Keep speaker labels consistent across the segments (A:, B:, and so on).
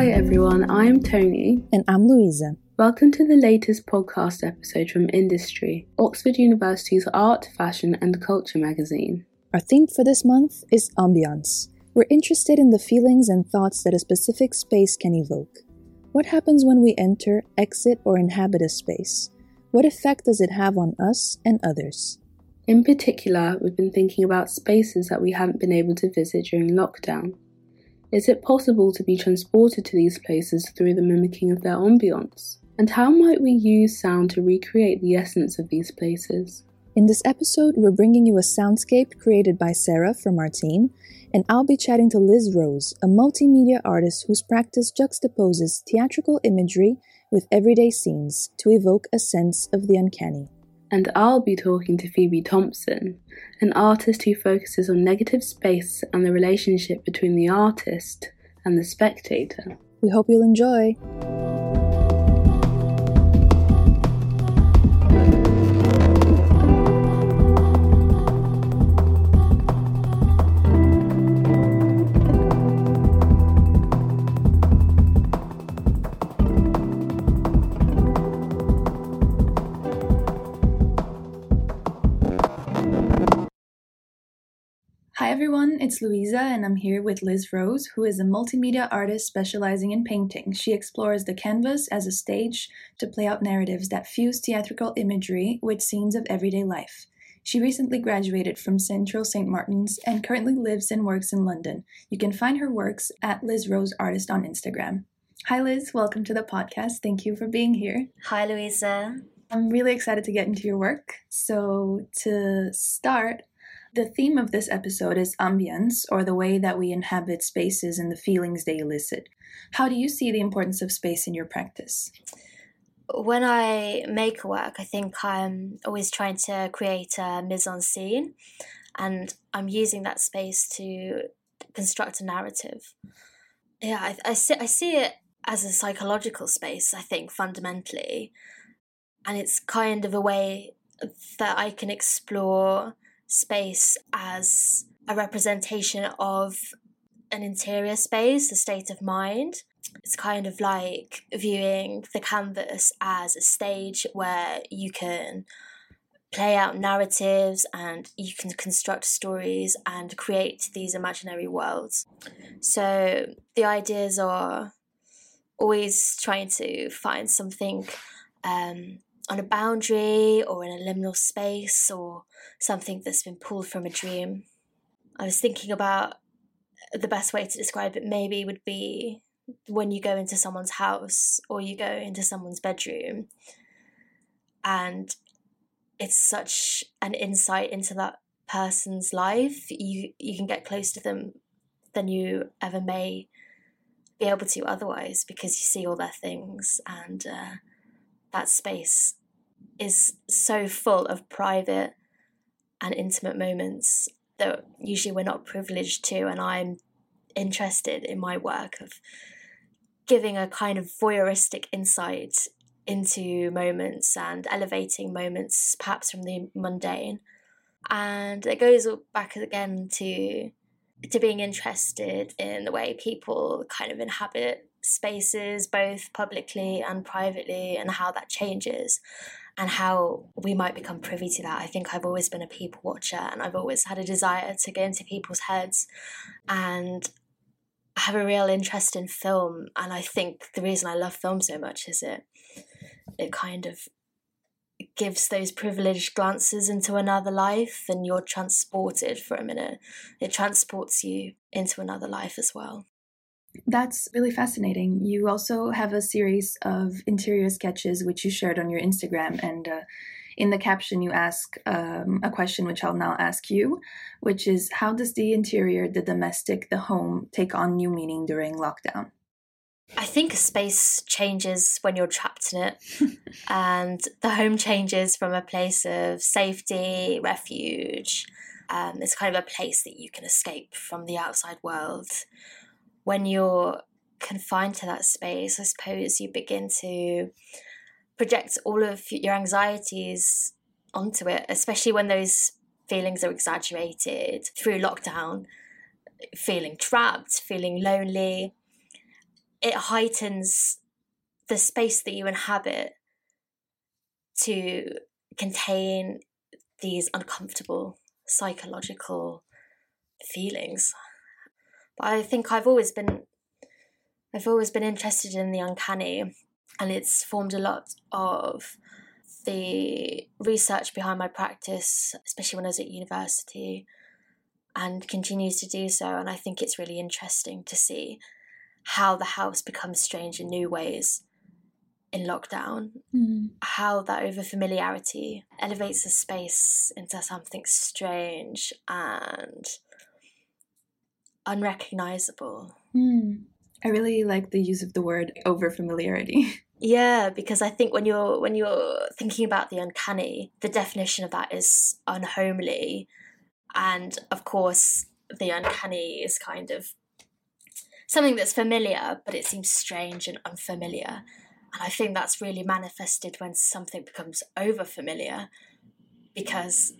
A: Hi everyone, I'm Tony.
B: And I'm Louisa.
A: Welcome to the latest podcast episode from Industry, Oxford University's art, fashion, and culture magazine.
B: Our theme for this month is ambiance. We're interested in the feelings and thoughts that a specific space can evoke. What happens when we enter, exit, or inhabit a space? What effect does it have on us and others?
A: In particular, we've been thinking about spaces that we haven't been able to visit during lockdown. Is it possible to be transported to these places through the mimicking of their ambience? And how might we use sound to recreate the essence of these places?
B: In this episode, we're bringing you a soundscape created by Sarah from our team, and I'll be chatting to Liz Rose, a multimedia artist whose practice juxtaposes theatrical imagery with everyday scenes to evoke a sense of the uncanny.
A: And I'll be talking to Phoebe Thompson, an artist who focuses on negative space and the relationship between the artist and the spectator.
B: We hope you'll enjoy.
C: Hi everyone, it's Louisa, and I'm here with Liz Rose, who is a multimedia artist specializing in painting. She explores the canvas as a stage to play out narratives that fuse theatrical imagery with scenes of everyday life. She recently graduated from Central St. Martin's and currently lives and works in London. You can find her works at Liz Rose Artist on Instagram. Hi Liz, welcome to the podcast. Thank you for being here.
D: Hi Louisa.
C: I'm really excited to get into your work. So, to start, the theme of this episode is ambience, or the way that we inhabit spaces and the feelings they elicit. How do you see the importance of space in your practice?
D: When I make a work, I think I'm always trying to create a mise en scene, and I'm using that space to construct a narrative. Yeah, I, I, see, I see it as a psychological space, I think, fundamentally. And it's kind of a way that I can explore space as a representation of an interior space, a state of mind. It's kind of like viewing the canvas as a stage where you can play out narratives and you can construct stories and create these imaginary worlds. So the ideas are always trying to find something um, on a boundary or in a liminal space or something that's been pulled from a dream. I was thinking about the best way to describe it maybe would be when you go into someone's house or you go into someone's bedroom and it's such an insight into that person's life you you can get close to them than you ever may be able to otherwise because you see all their things and uh, that space is so full of private and intimate moments that usually we're not privileged to and i'm interested in my work of giving a kind of voyeuristic insight into moments and elevating moments perhaps from the mundane. And it goes back again to to being interested in the way people kind of inhabit spaces both publicly and privately and how that changes and how we might become privy to that. I think I've always been a people watcher and I've always had a desire to get into people's heads and I have a real interest in film and I think the reason I love film so much is it it kind of gives those privileged glances into another life and you're transported for a minute. It transports you into another life as well.
C: That's really fascinating. You also have a series of interior sketches which you shared on your Instagram, and uh, in the caption, you ask um, a question which I'll now ask you, which is How does the interior, the domestic, the home take on new meaning during lockdown?
D: I think space changes when you're trapped in it, and the home changes from a place of safety, refuge. Um, it's kind of a place that you can escape from the outside world when you're confined to that space, I suppose you begin to project all of your anxieties onto it, especially when those feelings are exaggerated through lockdown, feeling trapped, feeling lonely. it heightens the space that you inhabit to contain these uncomfortable psychological feelings. But I think I've always been I've always been interested in the uncanny and it's formed a lot of the research behind my practice, especially when I was at university, and continues to do so. And I think it's really interesting to see how the house becomes strange in new ways in lockdown, mm. how that over familiarity elevates the space into something strange and unrecognizable.
C: Mm. I really like the use of the word over familiarity.
D: Yeah, because I think when you're when you're thinking about the uncanny, the definition of that is unhomely, and of course the uncanny is kind of something that's familiar, but it seems strange and unfamiliar. And I think that's really manifested when something becomes over familiar because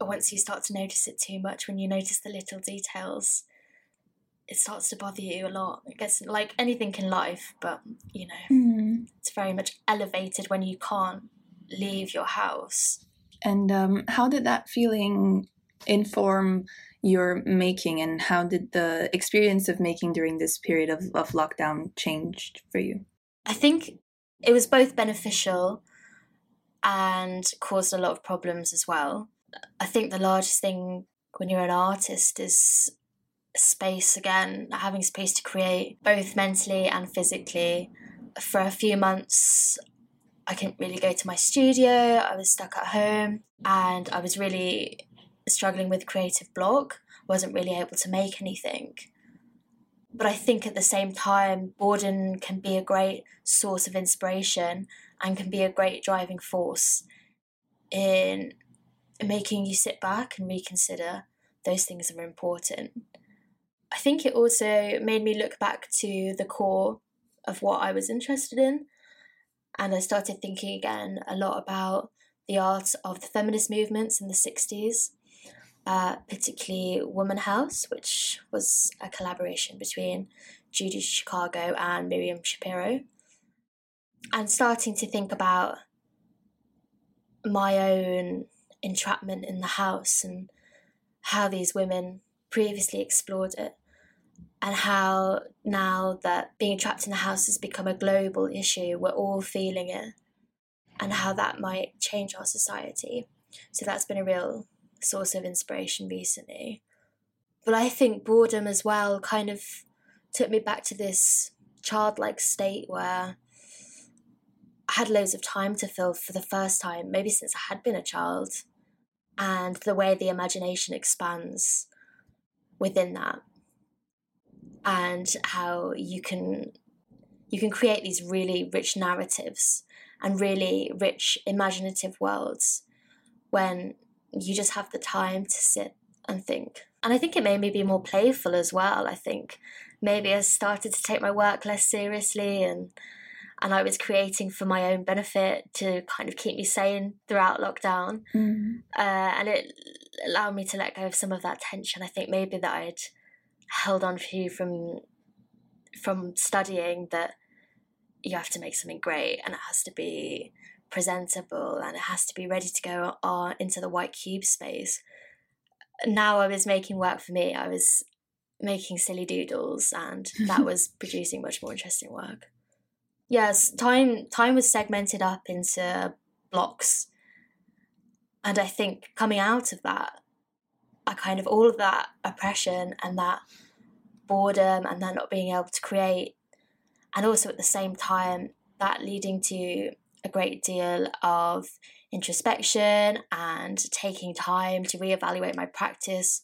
D: once you start to notice it too much, when you notice the little details, it starts to bother you a lot. It gets like anything in life, but you know, mm. it's very much elevated when you can't leave your house.
C: And um, how did that feeling inform your making, and how did the experience of making during this period of, of lockdown change for you?
D: I think it was both beneficial and caused a lot of problems as well. I think the largest thing when you're an artist is space again, having space to create both mentally and physically. For a few months, I couldn't really go to my studio, I was stuck at home, and I was really struggling with creative block, wasn't really able to make anything. But I think at the same time, boredom can be a great source of inspiration and can be a great driving force in making you sit back and reconsider those things that are important. I think it also made me look back to the core of what I was interested in. And I started thinking again a lot about the art of the feminist movements in the 60s uh, particularly Womanhouse, which was a collaboration between Judy Chicago and Miriam Schapiro. And starting to think about my own entrapment in the house and how these women previously explored it, and how now that being trapped in the house has become a global issue, we're all feeling it, and how that might change our society. So that's been a real source of inspiration recently. But I think boredom as well kind of took me back to this childlike state where I had loads of time to fill for the first time, maybe since I had been a child, and the way the imagination expands within that, and how you can you can create these really rich narratives and really rich imaginative worlds when you just have the time to sit and think. And I think it made me be more playful as well. I think maybe I started to take my work less seriously and and I was creating for my own benefit to kind of keep me sane throughout lockdown. Mm. Uh, and it allowed me to let go of some of that tension. I think maybe that I'd held on to you from from studying that you have to make something great and it has to be presentable and it has to be ready to go on into the white cube space. Now I was making work for me. I was making silly doodles and that was producing much more interesting work. Yes, time time was segmented up into blocks. And I think coming out of that, I kind of all of that oppression and that boredom and that not being able to create and also at the same time that leading to a great deal of introspection and taking time to reevaluate my practice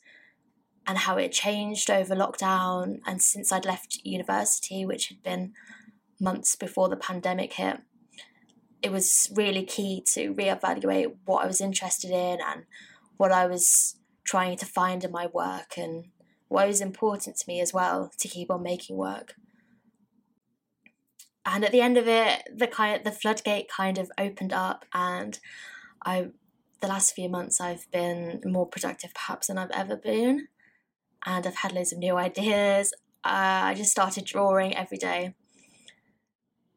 D: and how it changed over lockdown and since I'd left university, which had been months before the pandemic hit. It was really key to reevaluate what I was interested in and what I was trying to find in my work and what was important to me as well to keep on making work and at the end of it the kind the floodgate kind of opened up and i the last few months i've been more productive perhaps than i've ever been and i've had loads of new ideas uh, I just started drawing every day.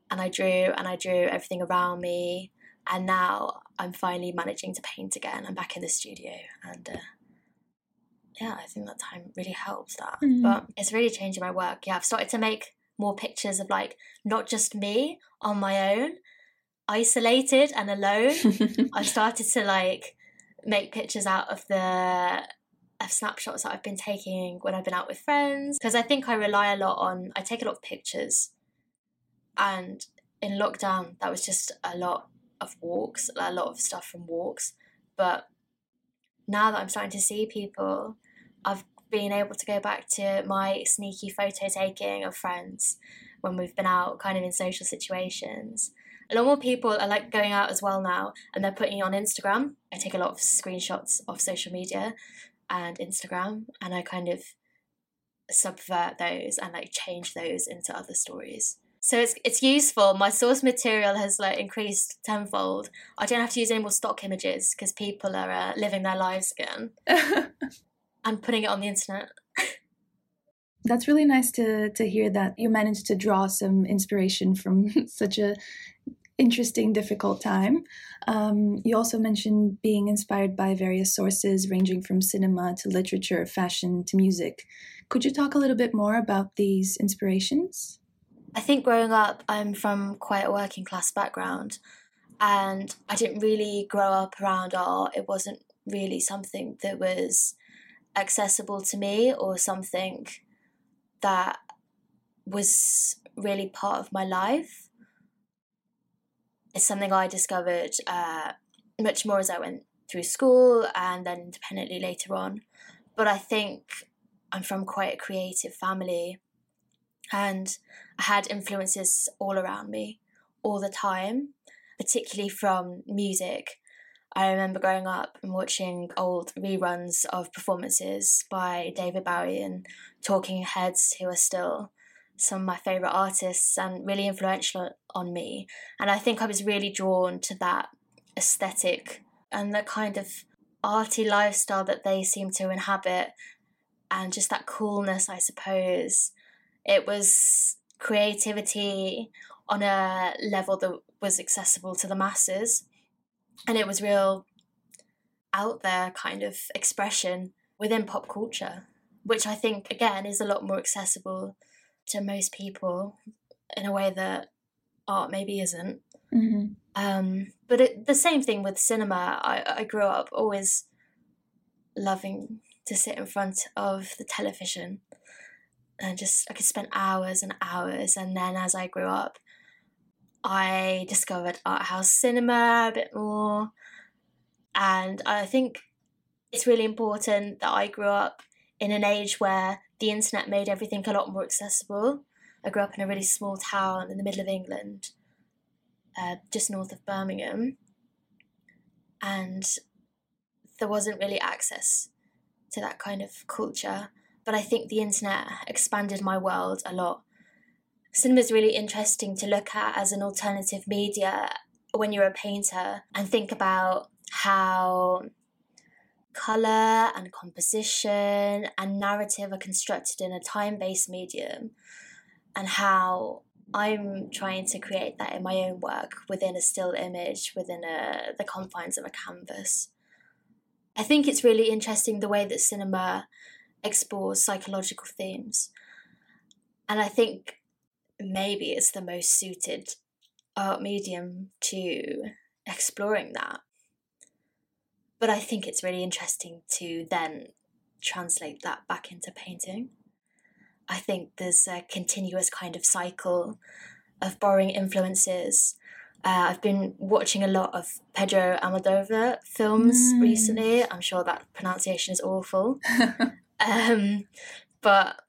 D: And I drew and I drew everything around me. And now I'm finally managing to paint again. I'm back in the studio. And uh, yeah, I think that time really helps that. Mm. But it's really changing my work. Yeah, I've started to make more pictures of like not just me on my own, isolated and alone. I've started to like make pictures out of the of snapshots that I've been taking when I've been out with friends because I think I rely a lot on I take a lot of pictures and in lockdown that was just a lot of walks a lot of stuff from walks but now that I'm starting to see people I've been able to go back to my sneaky photo taking of friends when we've been out kind of in social situations a lot more people are like going out as well now and they're putting on Instagram. I take a lot of screenshots of social media and Instagram and I kind of subvert those and like change those into other stories. So it's it's useful. My source material has like increased tenfold. I don't have to use any more stock images because people are uh, living their lives again and putting it on the internet.
C: That's really nice to to hear that you managed to draw some inspiration from such a interesting, difficult time. Um, you also mentioned being inspired by various sources ranging from cinema to literature, fashion to music. Could you talk a little bit more about these inspirations?
D: I think growing up, I'm from quite a working class background, and I didn't really grow up around art. It wasn't really something that was accessible to me or something that was really part of my life is something I discovered uh, much more as I went through school and then independently later on. But I think I'm from quite a creative family and I had influences all around me all the time, particularly from music. I remember growing up and watching old reruns of performances by David Bowie and Talking Heads, who are still some of my favorite artists and really influential on me. And I think I was really drawn to that aesthetic and the kind of arty lifestyle that they seem to inhabit and just that coolness, I suppose. It was creativity on a level that was accessible to the masses. And it was real out there kind of expression within pop culture, which I think, again, is a lot more accessible to most people in a way that art maybe isn't. Mm-hmm. Um, but it, the same thing with cinema. I, I grew up always loving to sit in front of the television and just I could spend hours and hours. And then as I grew up, I discovered art house cinema a bit more. And I think it's really important that I grew up in an age where the internet made everything a lot more accessible. I grew up in a really small town in the middle of England, uh, just north of Birmingham, and there wasn't really access to that kind of culture. But I think the internet expanded my world a lot. Cinema is really interesting to look at as an alternative media when you're a painter and think about how color and composition and narrative are constructed in a time based medium, and how I'm trying to create that in my own work within a still image, within a, the confines of a canvas. I think it's really interesting the way that cinema explores psychological themes. And I think maybe it's the most suited art medium to exploring that. But I think it's really interesting to then translate that back into painting. I think there's a continuous kind of cycle of borrowing influences. Uh, I've been watching a lot of Pedro Almodovar films mm. recently. I'm sure that pronunciation is awful. um, but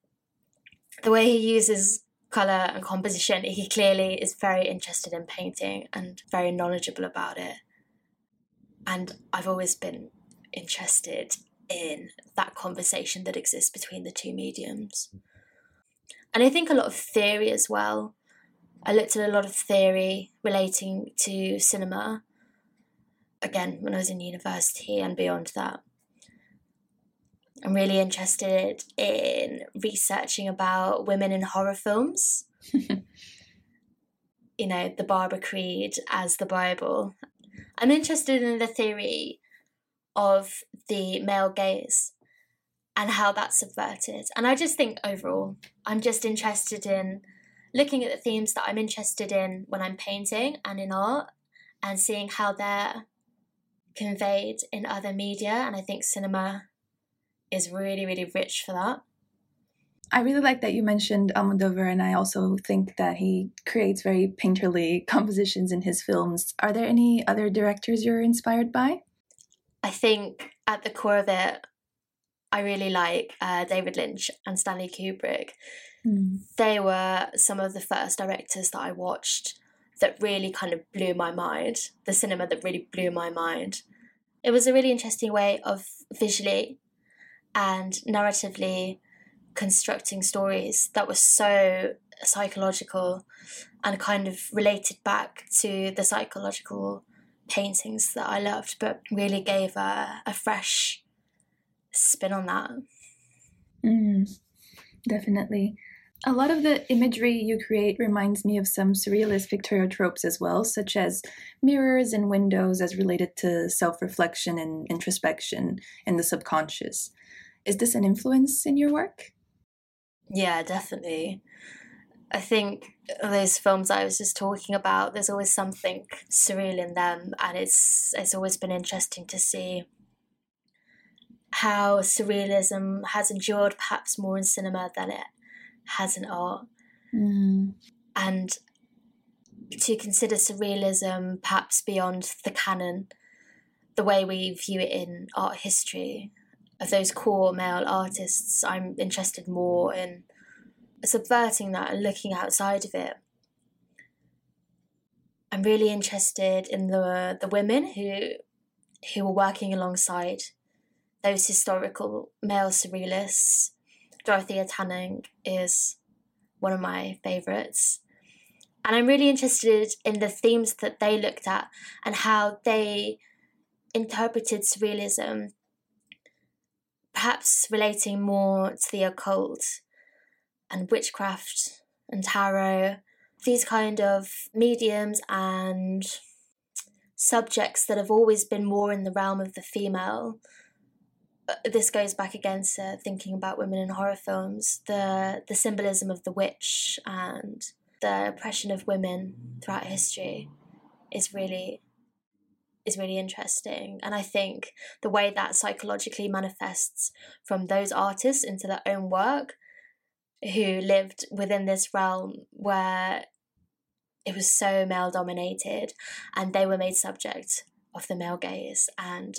D: the way he uses colour and composition, he clearly is very interested in painting and very knowledgeable about it and I've always been interested in that conversation that exists between the two mediums. And I think a lot of theory as well. I looked at a lot of theory relating to cinema, again, when I was in university and beyond that. I'm really interested in researching about women in horror films. you know, the Barbara Creed as the Bible. I'm interested in the theory of the male gaze and how that's subverted. And I just think overall, I'm just interested in looking at the themes that I'm interested in when I'm painting and in art and seeing how they're conveyed in other media. And I think cinema is really, really rich for that.
C: I really like that you mentioned Almodovar, and I also think that he creates very painterly compositions in his films. Are there any other directors you're inspired by?
D: I think at the core of it, I really like uh, David Lynch and Stanley Kubrick. Mm. They were some of the first directors that I watched that really kind of blew my mind, the cinema that really blew my mind. It was a really interesting way of visually and narratively constructing stories that were so psychological and kind of related back to the psychological paintings that I loved, but really gave a, a fresh spin on that.
C: Mm, definitely. A lot of the imagery you create reminds me of some surrealist Victorian tropes as well, such as mirrors and windows as related to self reflection and introspection and the subconscious. Is this an influence in your work?
D: Yeah, definitely. I think those films I was just talking about, there's always something surreal in them, and it's it's always been interesting to see how surrealism has endured perhaps more in cinema than it has in art. Mm. And to consider surrealism perhaps beyond the canon, the way we view it in art history, of those core male artists, I'm interested more in subverting that and looking outside of it. I'm really interested in the the women who who were working alongside those historical male surrealists Dorothea Tanning is one of my favourites. And I'm really interested in the themes that they looked at and how they interpreted surrealism, perhaps relating more to the occult and witchcraft and tarot, these kind of mediums and subjects that have always been more in the realm of the female. Uh, this goes back again to thinking about women in horror films, the the symbolism of the witch and the oppression of women throughout history is really is really interesting. And I think the way that psychologically manifests from those artists into their own work who lived within this realm where it was so male dominated and they were made subject of the male gaze and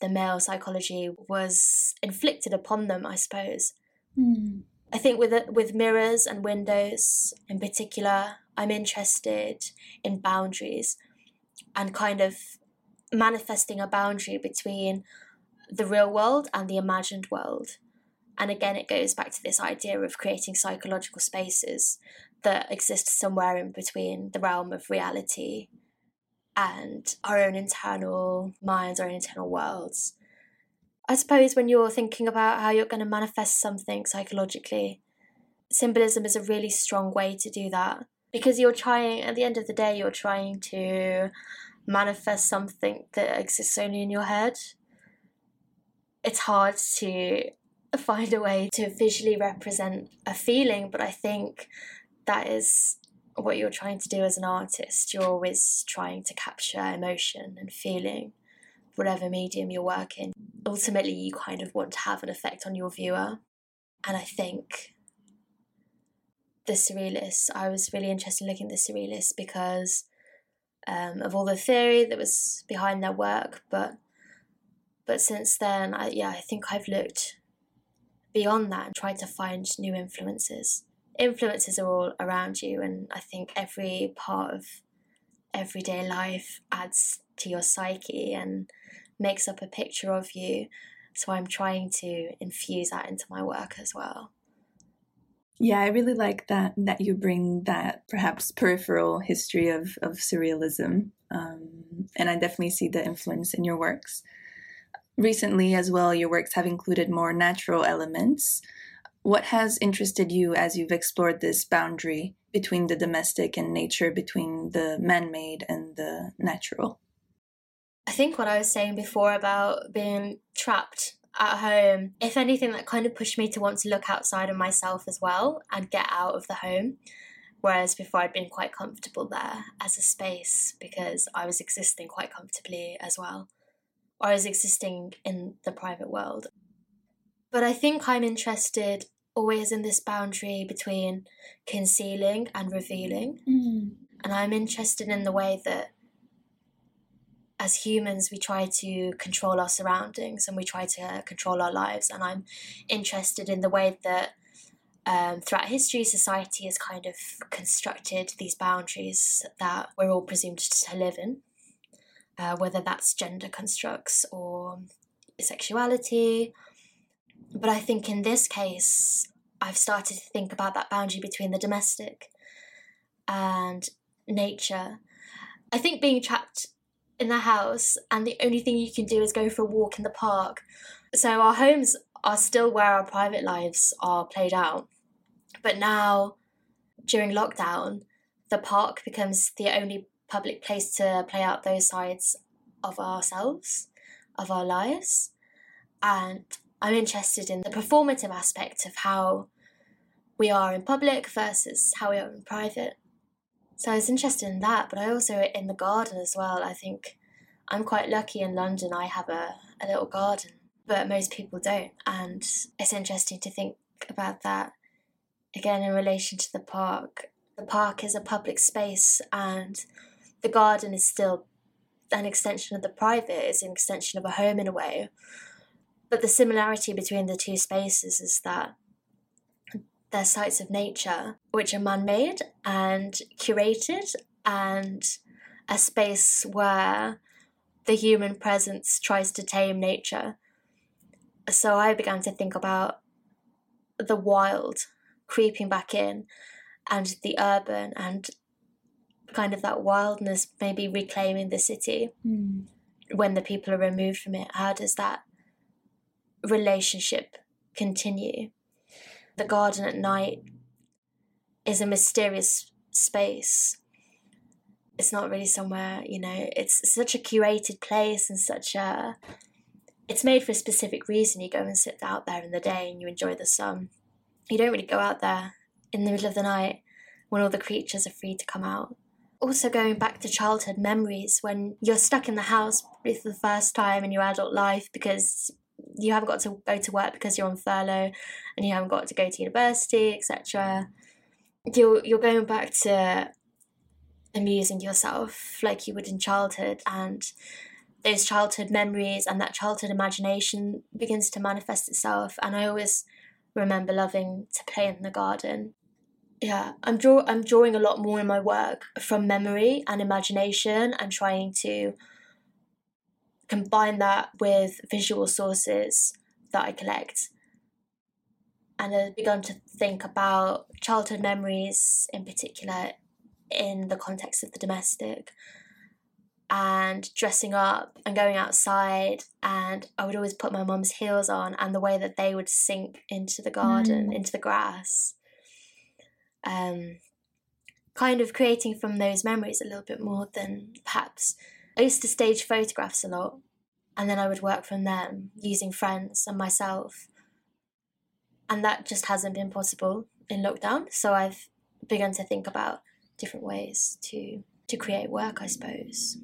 D: the male psychology was inflicted upon them, I suppose. Mm. I think with with mirrors and windows in particular, I'm interested in boundaries and kind of manifesting a boundary between the real world and the imagined world. And again, it goes back to this idea of creating psychological spaces that exist somewhere in between the realm of reality and our own internal minds, our own internal worlds. I suppose when you're thinking about how you're going to manifest something psychologically, symbolism is a really strong way to do that because you're trying, at the end of the day, you're trying to manifest something that exists only in your head. It's hard to find a way to visually represent a feeling, but I think that is what you're trying to do as an artist. You're always trying to capture emotion and feeling, whatever medium you're working. Ultimately, you kind of want to have an effect on your viewer. And I think the surrealists, I was really interested in looking at the surrealists because um, of all the theory that was behind their work. But but since then, I, yeah, I think I've looked beyond that and tried to find new influences influences are all around you, and I think every part of everyday life adds to your psyche and makes up a picture of you. So I'm trying to infuse that into my work as well.
C: Yeah, I really like that that you bring that perhaps peripheral history of of surrealism, um, and I definitely see the influence in your works. Recently, as well, your works have included more natural elements. What has interested you as you've explored this boundary between the domestic and nature, between the man made and the natural?
D: I think what I was saying before about being trapped at home, if anything, that kind of pushed me to want to look outside of myself as well and get out of the home. Whereas before I'd been quite comfortable there as a space because I was existing quite comfortably as well. Or I was existing in the private world. But I think I'm interested always in this boundary between concealing and revealing. Mm. And I'm interested in the way that as humans, we try to control our surroundings and we try to control our lives. And I'm interested in the way that um, throughout history, society has kind of constructed these boundaries that we're all presumed to live in, uh, whether that's gender constructs or sexuality. But I think in this case, I've started to think about that boundary between the domestic and nature. I think being trapped in the house and the only thing you can do is go for a walk in the park. So our homes are still where our private lives are played out. But now, during lockdown, the park becomes the only public place to play out those sides of ourselves, of our lives. And I'm interested in the performative aspect of how we are in public versus how we are in private. So I was interested in that, but I also in the garden as well. I think I'm quite lucky in London. I have a, a little garden, but most people don't. And it's interesting to think about that again in relation to the park. The park is a public space, and the garden is still an extension of the private, it's an extension of a home in a way. But the similarity between the two spaces is that they're sites of nature which are man made and curated and a space where the human presence tries to tame nature. So I began to think about the wild creeping back in and the urban and kind of that wildness maybe reclaiming the city mm. when the people are removed from it. How does that relationship continue? The garden at night is a mysterious space. It's not really somewhere, you know, it's such a curated place and such a. It's made for a specific reason. You go and sit out there in the day and you enjoy the sun. You don't really go out there in the middle of the night when all the creatures are free to come out. Also, going back to childhood memories when you're stuck in the house for the first time in your adult life because you haven't got to go to work because you're on furlough and you haven't got to go to university etc you're you're going back to amusing yourself like you would in childhood and those childhood memories and that childhood imagination begins to manifest itself. And i always remember loving to play in the garden. Yeah i'm draw i'm drawing a lot more in my work from memory and imagination and trying to combine that with visual sources that I collect. And I've begun to think about childhood memories in particular in the context of the domestic and dressing up and going outside and I would always put my mum's heels on and the way that they would sink into the garden, mm. into the grass. Um kind of creating from those memories a little bit more than perhaps I used to stage photographs a lot, and then I would work from them using friends and myself. And that just hasn't been possible in lockdown. So I've begun to think about different ways to to create work, I suppose.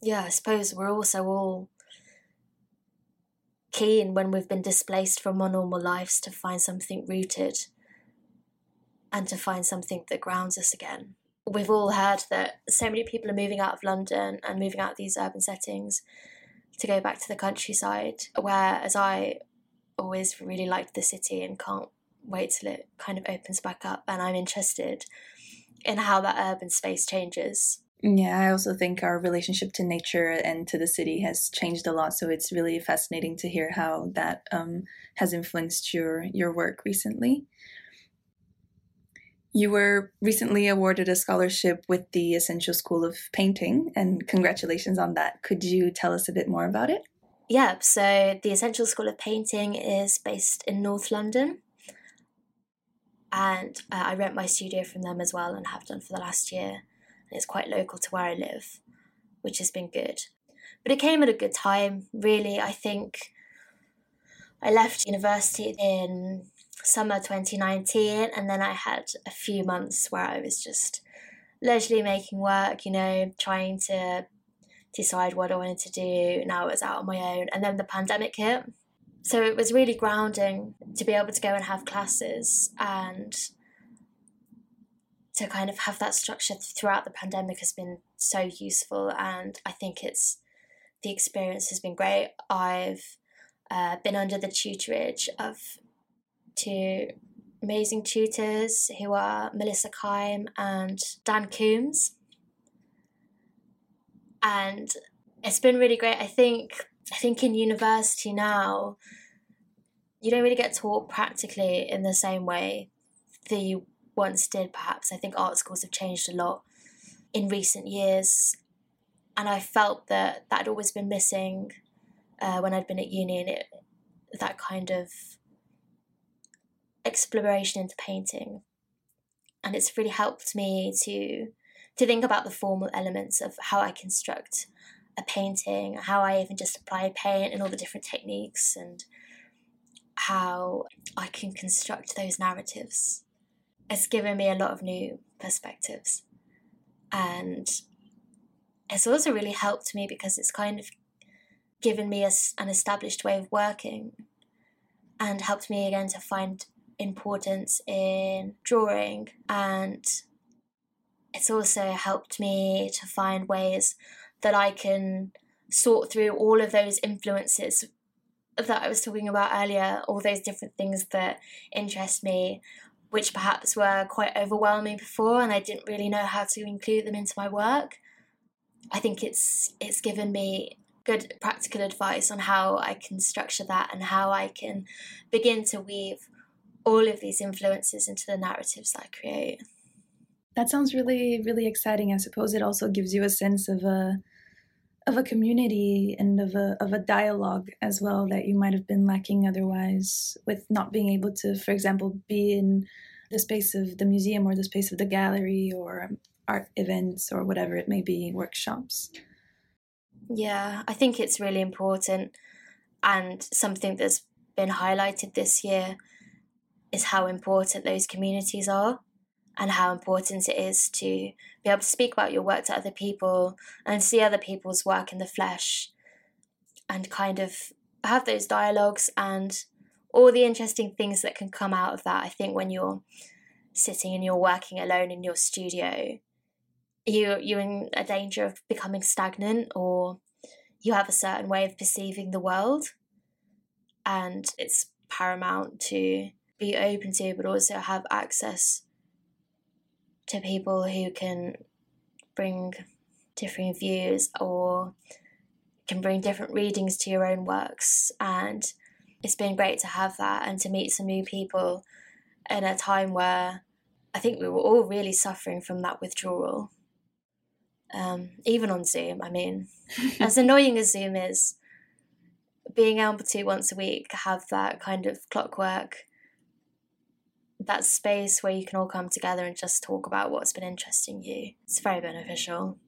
D: Yeah, I suppose we're also all keen when we've been displaced from our normal lives to find something rooted and to find something that grounds us again we've all heard that so many people are moving out of London and moving out of these urban settings to go back to the countryside. Whereas I always really liked the city and can't wait till it kind of opens back up. And I'm interested in how that urban space changes.
C: Yeah, I also think our relationship to nature and to the city has changed a lot. So it's really fascinating to hear how that um, has influenced your your work recently. You were recently awarded a scholarship with the Essential School of Painting, and congratulations on that. Could you tell us a bit more about it?
D: yeah, so the Essential School of Painting is based in North London. And uh, I rent my studio from them as well and have done for the last year. And it's quite local to where I live, which has been good. But it came at a good time, really. I think I left university in summer 2019, and then I had a few months where I was just leisurely making work, you know, trying to decide what I wanted to do. Now I was out on my own, and then the pandemic hit. So it was really grounding to be able to go and have classes and to kind of have that structure throughout the pandemic has been so useful. And I think it's the experience has been great. I've uh, been under the tutorage of two amazing tutors who are Melissa Kime and Dan Coombs. And it's been really great. I think I think in university now you don't really get taught practically in the same way that you once did perhaps. I think art schools have changed a lot in recent years and I felt that that had always been missing uh, when I'd been at uni, and it that kind of exploration into painting, and it's really helped me to to think about the formal elements of how I construct a painting, how I even just apply paint and all the different techniques, and how I can construct those narratives. It's given me a lot of new perspectives, and it's also really helped me because it's kind of given me a, an established way of working and helped me again to find importance in drawing and it's also helped me to find ways that I can sort through all of those influences that I was talking about earlier, all those different things that interest me, which perhaps were quite overwhelming before, and I didn't really know how to include them into my work. I think it's it's given me good practical advice on how I can structure that and how I can begin to weave all of these influences into the narratives I create.
C: That sounds really really exciting. I suppose it also gives you a sense of a of a community and of a of a dialogue as well that you might have been lacking otherwise with not being able to for example be in the space of the museum or the space of the gallery or art events or whatever it may be, workshops.
D: Yeah, I think it's really important. And something that's been highlighted this year is how important those communities are and how important it is to be able to speak about your work to other people and see other people's work in the flesh and kind of have those dialogues and all the interesting things that can come out of that. I think when you're sitting and you're working alone in your studio, you you're in a danger of becoming stagnant or you have a certain way of perceiving the world and it's paramount to be open to but also have access to people who can bring differing views or can bring different readings to your own works and it's been great to have that and to meet some new people in a time where I think we were all really suffering from that withdrawal um, even on Zoom. I mean, as annoying as Zoom is, being able to once a week have that kind of clockwork, that space where you can all come together and just talk about what's been interesting you, it's very beneficial.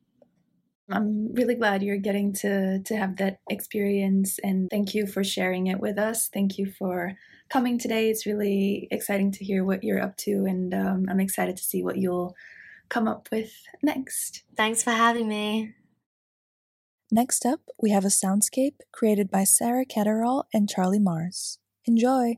C: I'm really glad you're getting to to have that experience and thank you for sharing it with us. Thank you for coming today. It's really exciting to hear what you're up to and um, I'm excited to see what you'll come up with next.
D: Thanks for having me.
B: Next up, we have a soundscape created by Sarah Ketterall and Charlie Mars. Enjoy!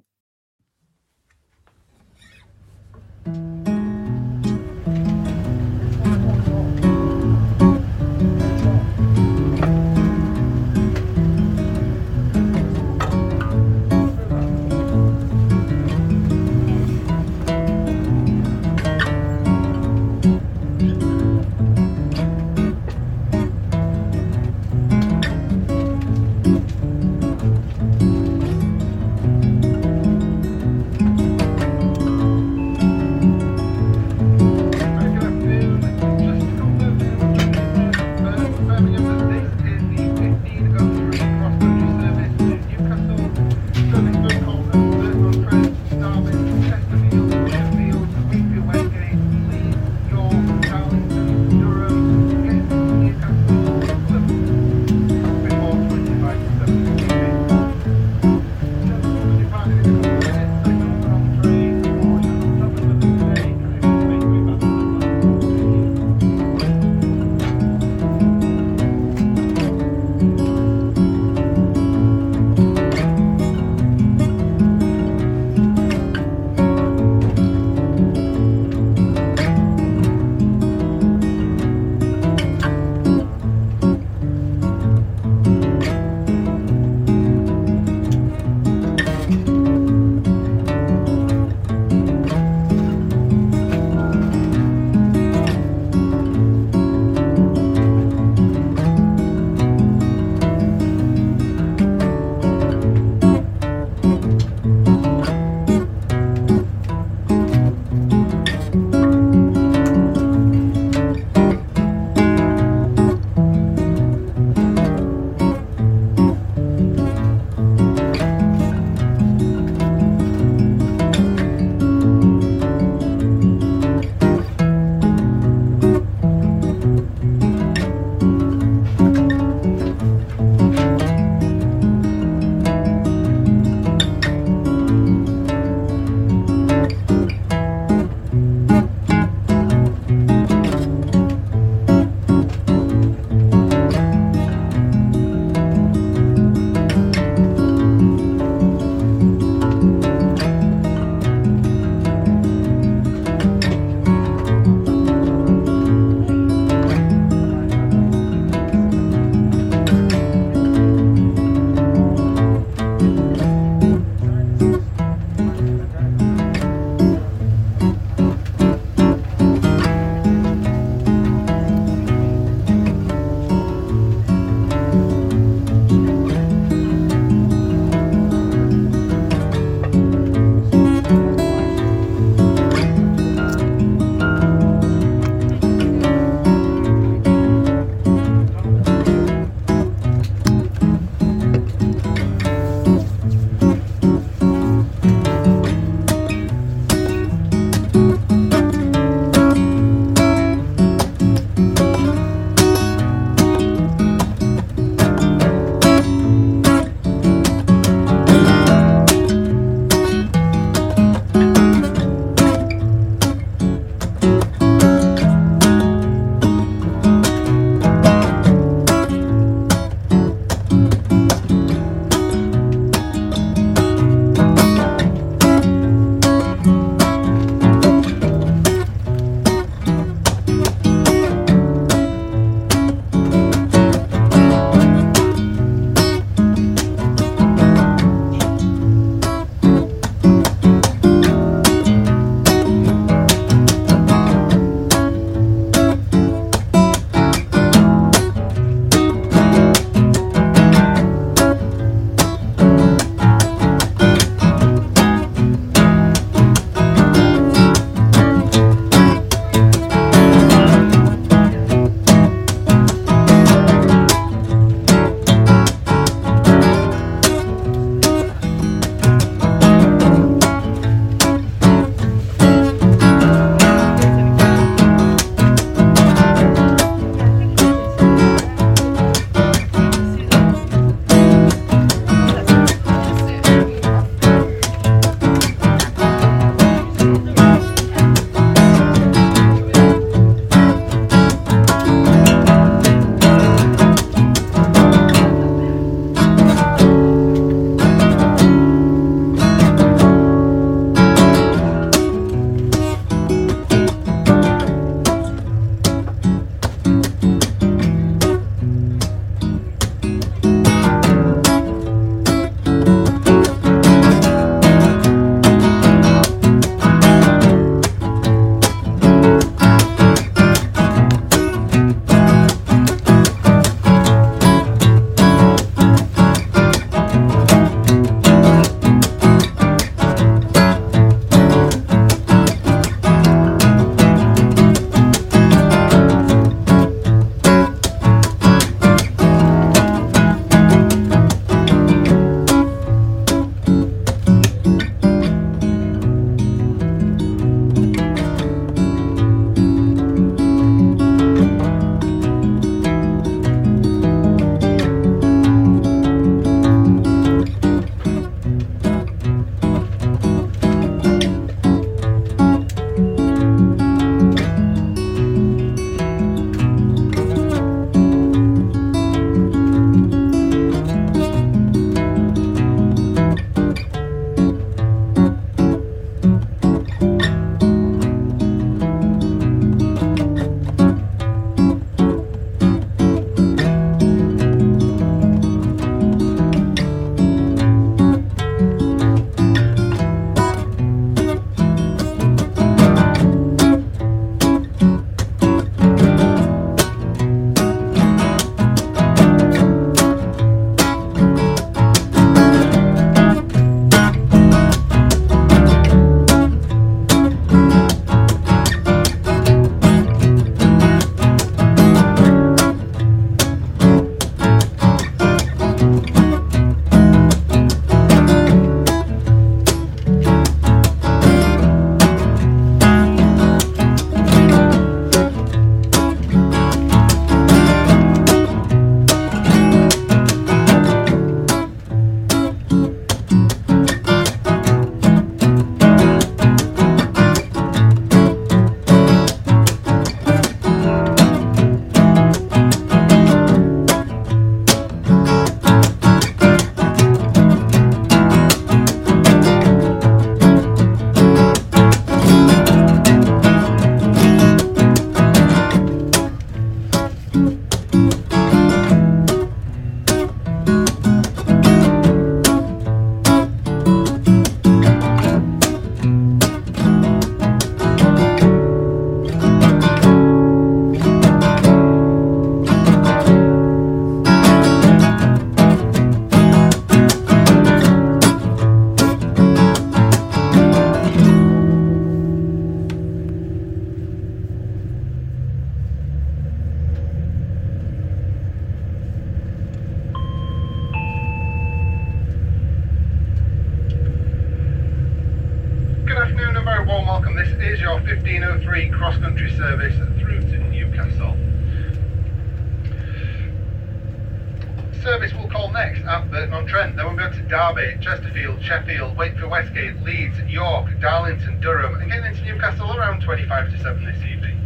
E: Sheffield, for Westgate, Leeds, York, Darlington, Durham, and getting into Newcastle around 25 to 7 this evening.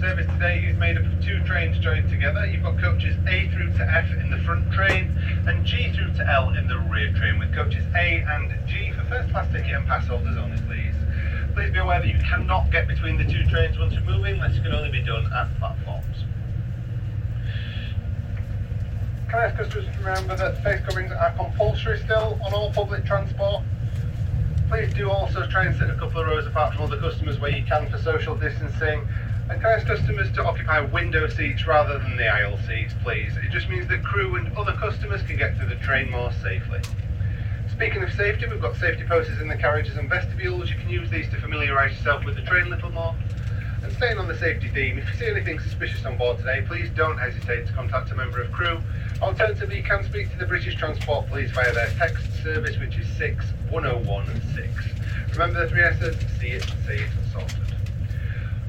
E: Service today is made up of two trains joined together. You've got coaches A through to F in the front train and G through to L in the rear train with coaches A and G for first class ticket and pass holders only please. Please be aware that you cannot get between the two trains once you're moving, this can only be done at platforms. Can I ask customers to remember that face coverings are compulsory still on all public transport? Please do also try and sit a couple of rows apart from other customers where you can for social distancing. And can I ask customers to occupy window seats rather than the aisle seats, please? It just means that crew and other customers can get to the train more safely. Speaking of safety, we've got safety posters in the carriages and vestibules. You can use these to familiarise yourself with the train a little more. And staying on the safety theme, if you see anything suspicious on board today, please don't hesitate to contact a member of crew. Alternatively, you can speak to the British Transport Police via their text service, which is 61016. Remember the three S's, see it, say it, sorted.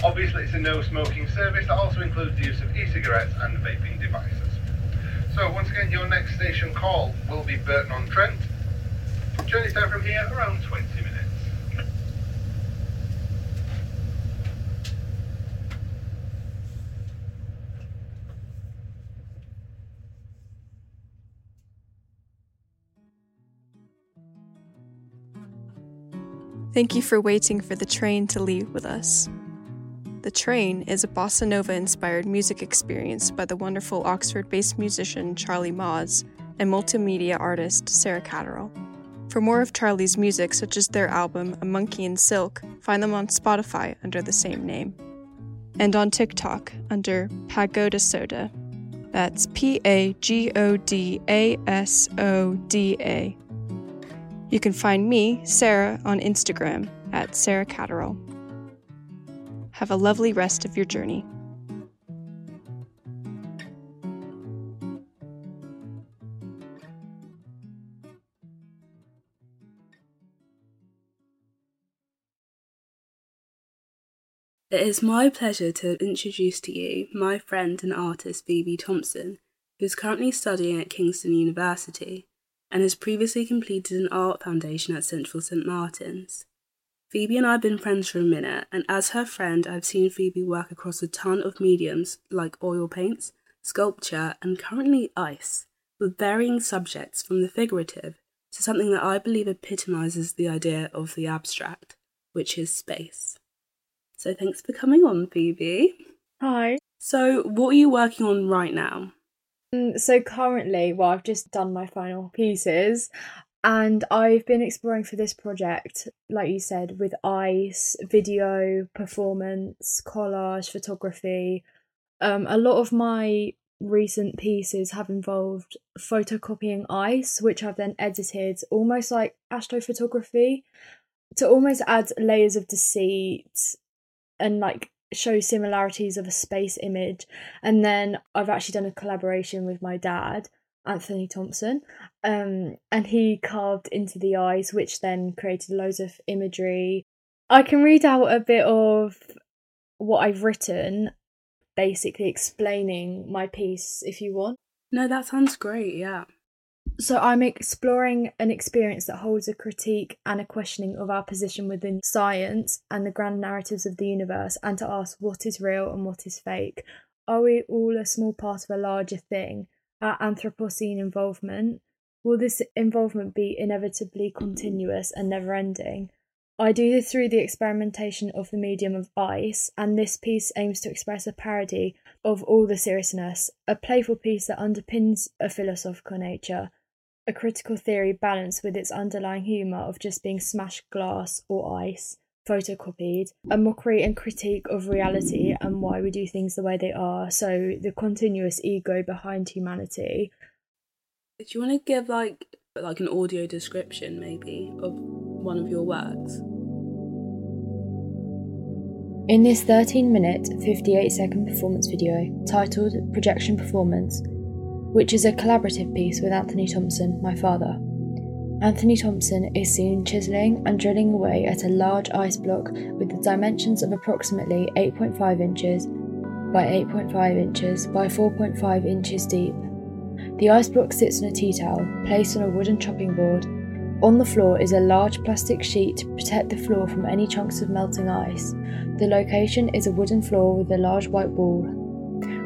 E: Obviously, it's a no smoking service that also includes the use of e cigarettes and vaping devices. So, once again, your next station call will be Burton on Trent. Journey time from here around 20
F: Thank you for waiting for the train to leave with us. The Train is a bossa nova inspired music experience by the wonderful Oxford based musician Charlie Maws and multimedia artist Sarah Catterall. For more of Charlie's music, such as their album A Monkey in Silk, find them on Spotify under the same name. And on TikTok under Pagoda Soda. That's P A G O D A S O D A. You can find me, Sarah, on Instagram at Sarah Catterall. Have a lovely rest of your journey.
A: It is my pleasure to introduce to you my friend and artist Phoebe Thompson, who is currently studying at Kingston University and has previously completed an art foundation at Central St Martin's. Phoebe and I have been friends for a minute, and as her friend, I've seen Phoebe work across a ton of mediums like oil paints, sculpture, and currently ice, with varying subjects from the figurative to something that I believe epitomizes the idea of the abstract, which is space. So thanks for coming on, Phoebe.
G: Hi.
A: So, what are you working on right now?
G: Mm, So currently, well, I've just done my final pieces, and I've been exploring for this project, like you said, with ice, video, performance, collage, photography. Um, a lot of my recent pieces have involved photocopying ice, which I've then edited almost like astrophotography to almost add layers of deceit and like show similarities of a space image. And then I've actually done a collaboration with my dad, Anthony Thompson, um, and he carved into the eyes, which then created loads of imagery. I can read out a bit of what I've written, basically explaining my piece if you want.
A: No, that sounds great, yeah.
G: So I'm exploring an experience that holds a critique and a questioning of our position within science and the grand narratives of the universe, and to ask what is real and what is fake. Are we all a small part of a larger thing? Our Anthropocene involvement? Will this involvement be inevitably continuous and never ending? I do this through the experimentation of the medium of ice, and this piece aims to express a parody of all the seriousness, a playful piece that underpins a philosophical nature, a critical theory balanced with its underlying humour of just being smashed glass or ice, photocopied, a mockery and critique of reality and why we do things the way they are, so the continuous ego behind humanity.
A: Do you want to give like like an audio description maybe of one of your works?
G: In this 13 minute, 58 second performance video titled Projection Performance, which is a collaborative piece with Anthony Thompson, my father, Anthony Thompson is seen chiseling and drilling away at a large ice block with the dimensions of approximately 8.5 inches by 8.5 inches by 4.5 inches deep. The ice block sits on a tea towel, placed on a wooden chopping board. On the floor is a large plastic sheet to protect the floor from any chunks of melting ice. The location is a wooden floor with a large white wall.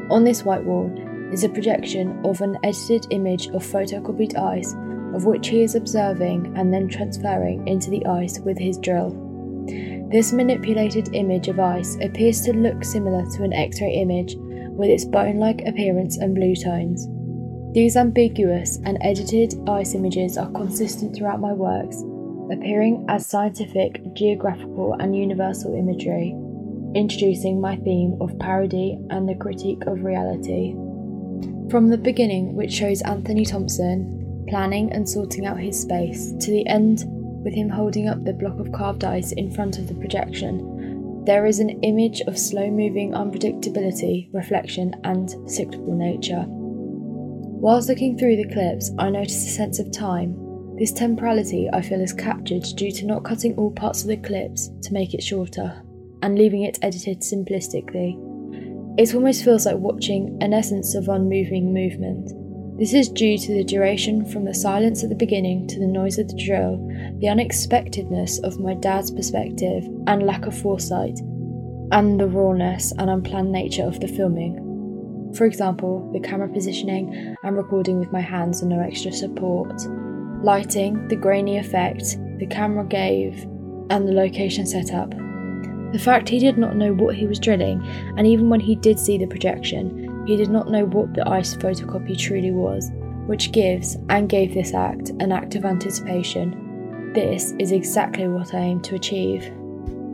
G: On this white wall is a projection of an edited image of photocopied ice, of which he is observing and then transferring into the ice with his drill. This manipulated image of ice appears to look similar to an X ray image, with its bone like appearance and blue tones. These ambiguous and edited ice images are consistent throughout my works, appearing as scientific, geographical, and universal imagery, introducing my theme of parody and the critique of reality. From the beginning, which shows Anthony Thompson planning and sorting out his space, to the end with him holding up the block of carved ice in front of the projection, there is an image of slow moving unpredictability, reflection, and cyclical nature. Whilst looking through the clips, I noticed a sense of time. This temporality I feel is captured due to not cutting all parts of the clips to make it shorter and leaving it edited simplistically. It almost feels like watching an essence of unmoving movement. This is due to the duration from the silence at the beginning to the noise of the drill, the unexpectedness of my dad's perspective and lack of foresight, and the rawness and unplanned nature of the filming. For example, the camera positioning and recording with my hands and no extra support, lighting, the grainy effect the camera gave, and the location setup the fact he did not know what he was drilling, and even when he did see the projection, he did not know what the ice photocopy truly was, which gives, and gave this act, an act of anticipation. This is exactly what I aim to achieve.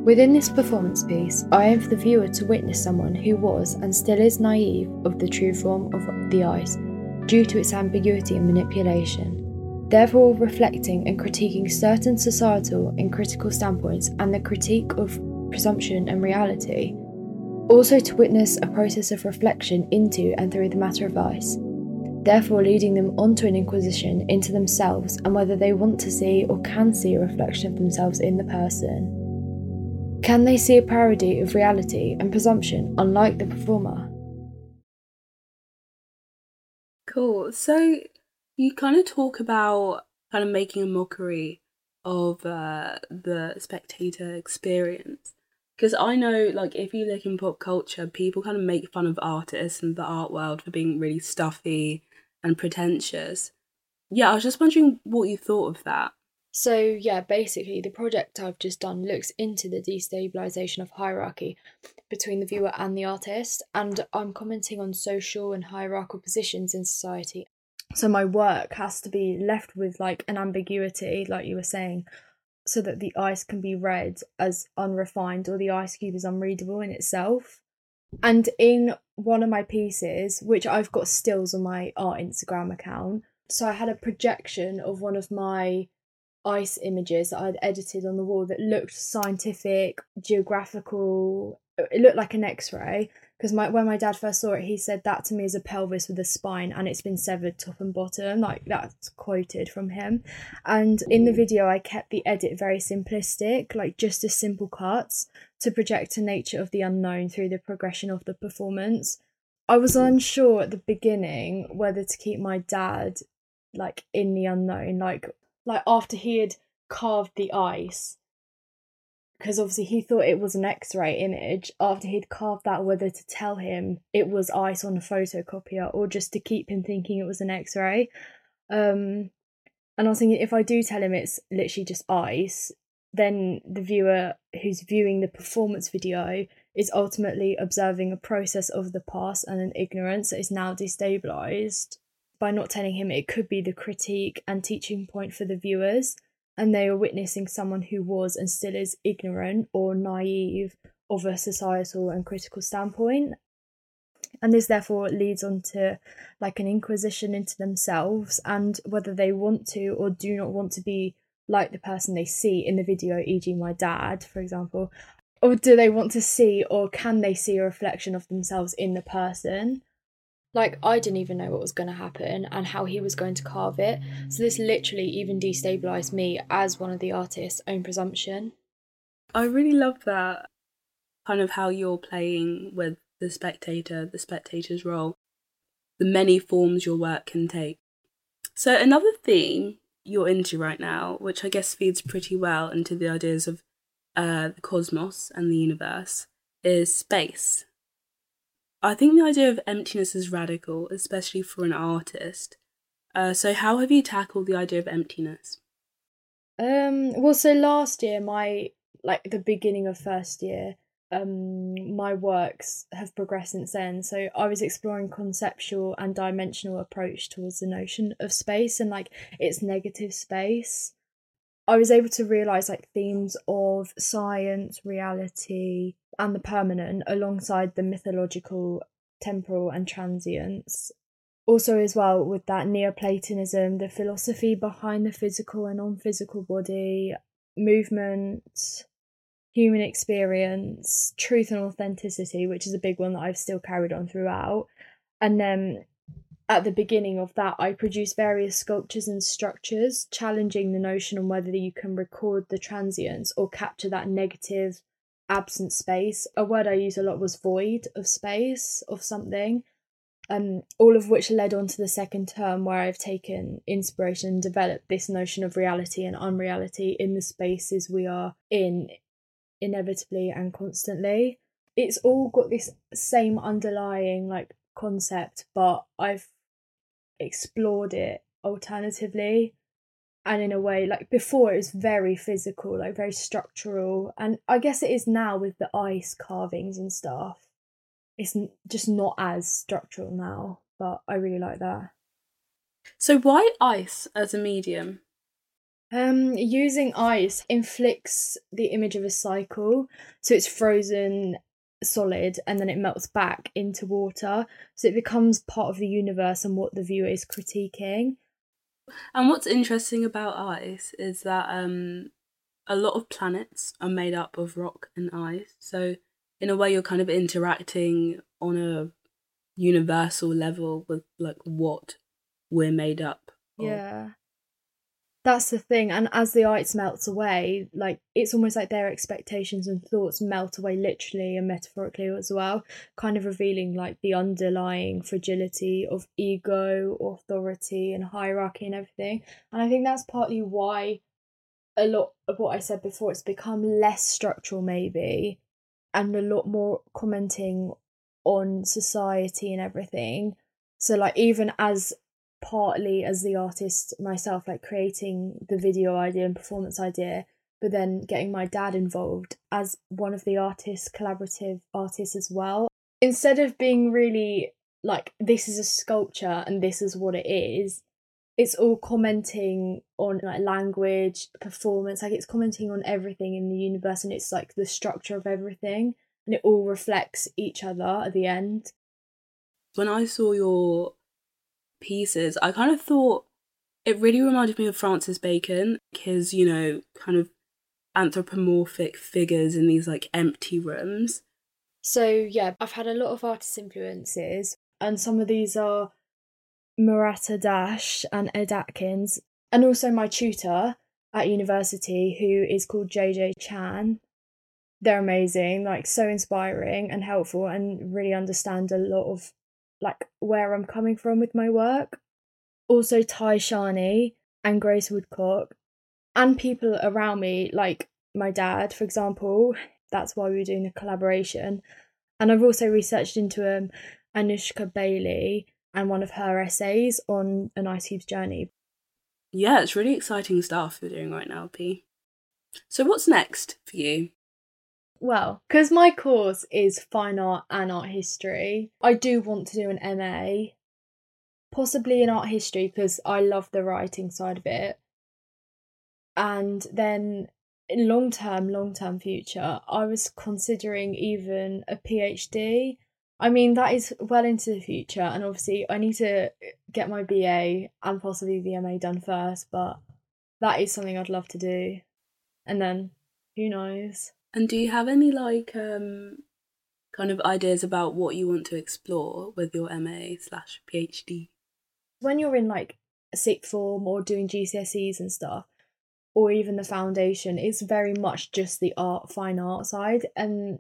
G: Within this performance piece, I aim for the viewer to witness someone who was and still is naive of the true form of the ice, due to its ambiguity and manipulation. Therefore, reflecting and critiquing certain societal and critical standpoints and the critique of presumption, and reality. Also, to witness a process of reflection into and through the matter of ice, therefore leading them onto an inquisition into themselves and whether they want to see or can see a reflection of themselves in the person. Can they see a parody of reality and presumption unlike the performer?
A: Cool. So you kind of talk about kind of making a mockery of uh, the spectator experience. Because I know, like, if you look in pop culture, people kind of make fun of artists and the art world for being really stuffy and pretentious. Yeah, I was just wondering what you thought of that.
G: So, yeah, basically, the project I've just done looks into the destabilization of hierarchy between the viewer and the artist, and I'm commenting on social and hierarchical positions in society. So, my work has to be left with like an ambiguity, like you were saying, so that the ice can be read as unrefined or the ice cube is unreadable in itself. And in one of my pieces, which I've got stills on my art Instagram account, so I had a projection of one of my ice images that I'd edited on the wall that looked scientific, geographical. It looked like an X ray, because my when my dad first saw it, he said that to me is a pelvis with a spine and it's been severed top and bottom. Like that's quoted from him. And in the video, I kept the edit very simplistic, like just a simple cuts to project a nature of the unknown through the progression of the performance. I was unsure at the beginning whether to keep my dad like in the unknown, like like after he had carved the ice because obviously he thought it was an x-ray image after he'd carved that whether to tell him it was ice on a photocopier or just to keep him thinking it was an x-ray. Um and i was thinking if i do tell him it's literally just ice then the viewer who's viewing the performance video is ultimately observing a process of the past and an ignorance that is now destabilized by not telling him it could be the critique and teaching point for the viewers and they are witnessing someone who was and still is ignorant or naive of a societal and critical standpoint. And this therefore leads on to like an inquisition into themselves and whether they want to or do not want to be like the person they see in the video, e.g., my dad, for example, or do they want to see or can they see a reflection of themselves in the person? Like, I didn't even know what was going to happen and how he was going to carve it. So, this literally even destabilized me as one of the artist's own presumption.
A: I really love that kind of how you're playing with the spectator, the spectator's role, the many forms your work can take. So, another theme you're into right now, which I guess feeds pretty well into the ideas of uh, the cosmos and the universe, is space. I think the idea of emptiness is radical, especially for an artist. Uh, so, how have you tackled the idea of emptiness?
G: Um, well, so last year, my like the beginning of first year, um, my works have progressed since then. So I was exploring conceptual and dimensional approach towards the notion of space and like its negative space. I was able to realize like themes of science, reality, and the permanent alongside the mythological, temporal, and transience. Also, as well, with that Neoplatonism, the philosophy behind the physical and non physical body, movement, human experience, truth and authenticity, which is a big one that I've still carried on throughout. And then at the beginning of that, I produced various sculptures and structures, challenging the notion on whether you can record the transience or capture that negative, absent space. A word I use a lot was void of space, of something. Um, all of which led on to the second term where I've taken inspiration and developed this notion of reality and unreality in the spaces we are in inevitably and constantly. It's all got this same underlying like concept, but I've explored it alternatively and in a way like before it was very physical like very structural. And i guess it is now with the ice carvings and stuff it's just not as structural now but i really like that.
A: So why ice as a medium?
G: Um, using ice inflicts the image of a cycle, so it's frozen solid and then it melts back into water, so it becomes part of the universe and what the viewer is critiquing.
A: And what's interesting about ice is that um, a lot of planets are made up of rock and ice, so in a way you're kind of interacting on a universal level with like what we're made up.
G: Of. Yeah that's the thing and as the ice melts away like it's almost like their expectations and thoughts melt away literally and metaphorically as well kind of revealing like the underlying fragility of ego authority and hierarchy and everything. And i think that's partly why a lot of what i said before it's become less structural maybe and a lot more commenting on society and everything. So like even as partly as the artist myself, like creating the video idea and performance idea, but then getting my dad involved as one of the artists, collaborative artists as well. Instead of being really like, this is a sculpture and this is what it is, it's all commenting on like language, performance, like it's commenting on everything in the universe and it's like the structure of everything and it all reflects each other at the end.
A: When I saw your pieces, I kind of thought it really reminded me of Francis Bacon, his, you know, kind of anthropomorphic figures in these like empty rooms.
G: So, yeah, I've had a lot of artist influences, and some of these are Murata Dash and Ed Atkins, and also my tutor at university, who is called JJ Chan. They're amazing, like so inspiring and helpful, and really understand a lot of like where I'm coming from with my work. Also Tai Shani and Grace Woodcock and people around me, like my dad, for example. That's why we are doing the collaboration. And I've also researched into um, Anushka Bailey and one of her essays on an Ice Cube's journey.
A: Yeah, it's really exciting stuff you're doing right now, P. So what's next for you?
G: Well, because my course is fine art and art history, I do want to do an MA, possibly in art history because I love the writing side of it. And then in long term, long term future, I was considering even a PhD. I mean, that is well into the future, and obviously, I need to get my BA and possibly the MA done first, but that is something I'd love to do. And then, who knows?
A: And do you have any like um kind of ideas about what you want to explore with your MA slash PhD?
G: When you're in like sixth form or doing GCSEs and stuff, or even the foundation, it's very much just the art, fine art side, and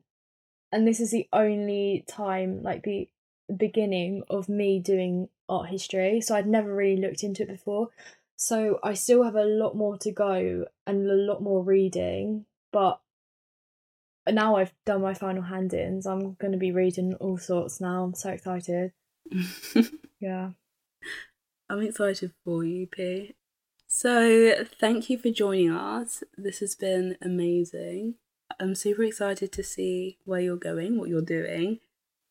G: and this is the only time, like the beginning of me doing art history. So I'd never really looked into it before. So I still have a lot more to go and a lot more reading, but now I've done my final hand ins, I'm going to be reading all sorts now. I'm so excited. yeah.
A: I'm excited for you, P. So, thank you for joining us. This has been amazing. I'm super excited to see where you're going, what you're doing.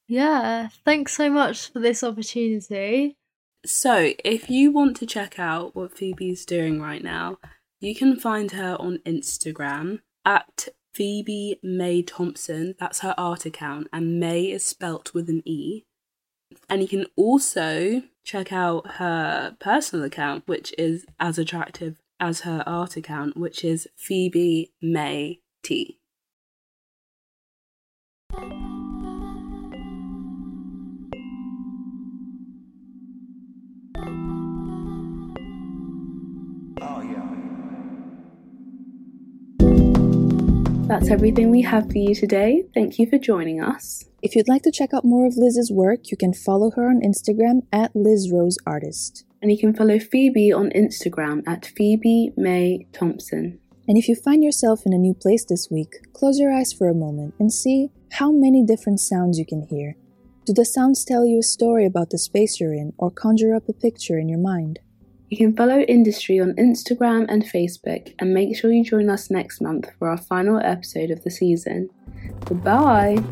H: Yeah, thanks so much for this opportunity.
A: So, if you want to check out what Phoebe's doing right now, you can find her on Instagram at Phoebe May Thompson. That's her art account, and May is spelt with an E. And you can also check out her personal account, which is as attractive as her art account, which is Phoebe May T. That's everything we have for you today. Thank you for joining us.
C: If you'd like to check out more of Liz's work, you can follow her on Instagram at Liz Rose Artist.
A: And you can follow Phoebe on Instagram at Phoebe May Thompson.
C: And if you find yourself in a new place this week, close your eyes for a moment and see how many different sounds you can hear. Do the sounds tell you a story about the space you're in or conjure up a picture in your mind?
A: You can follow Industry on Instagram and Facebook, and make sure you join us next month for our final episode of the season. Goodbye!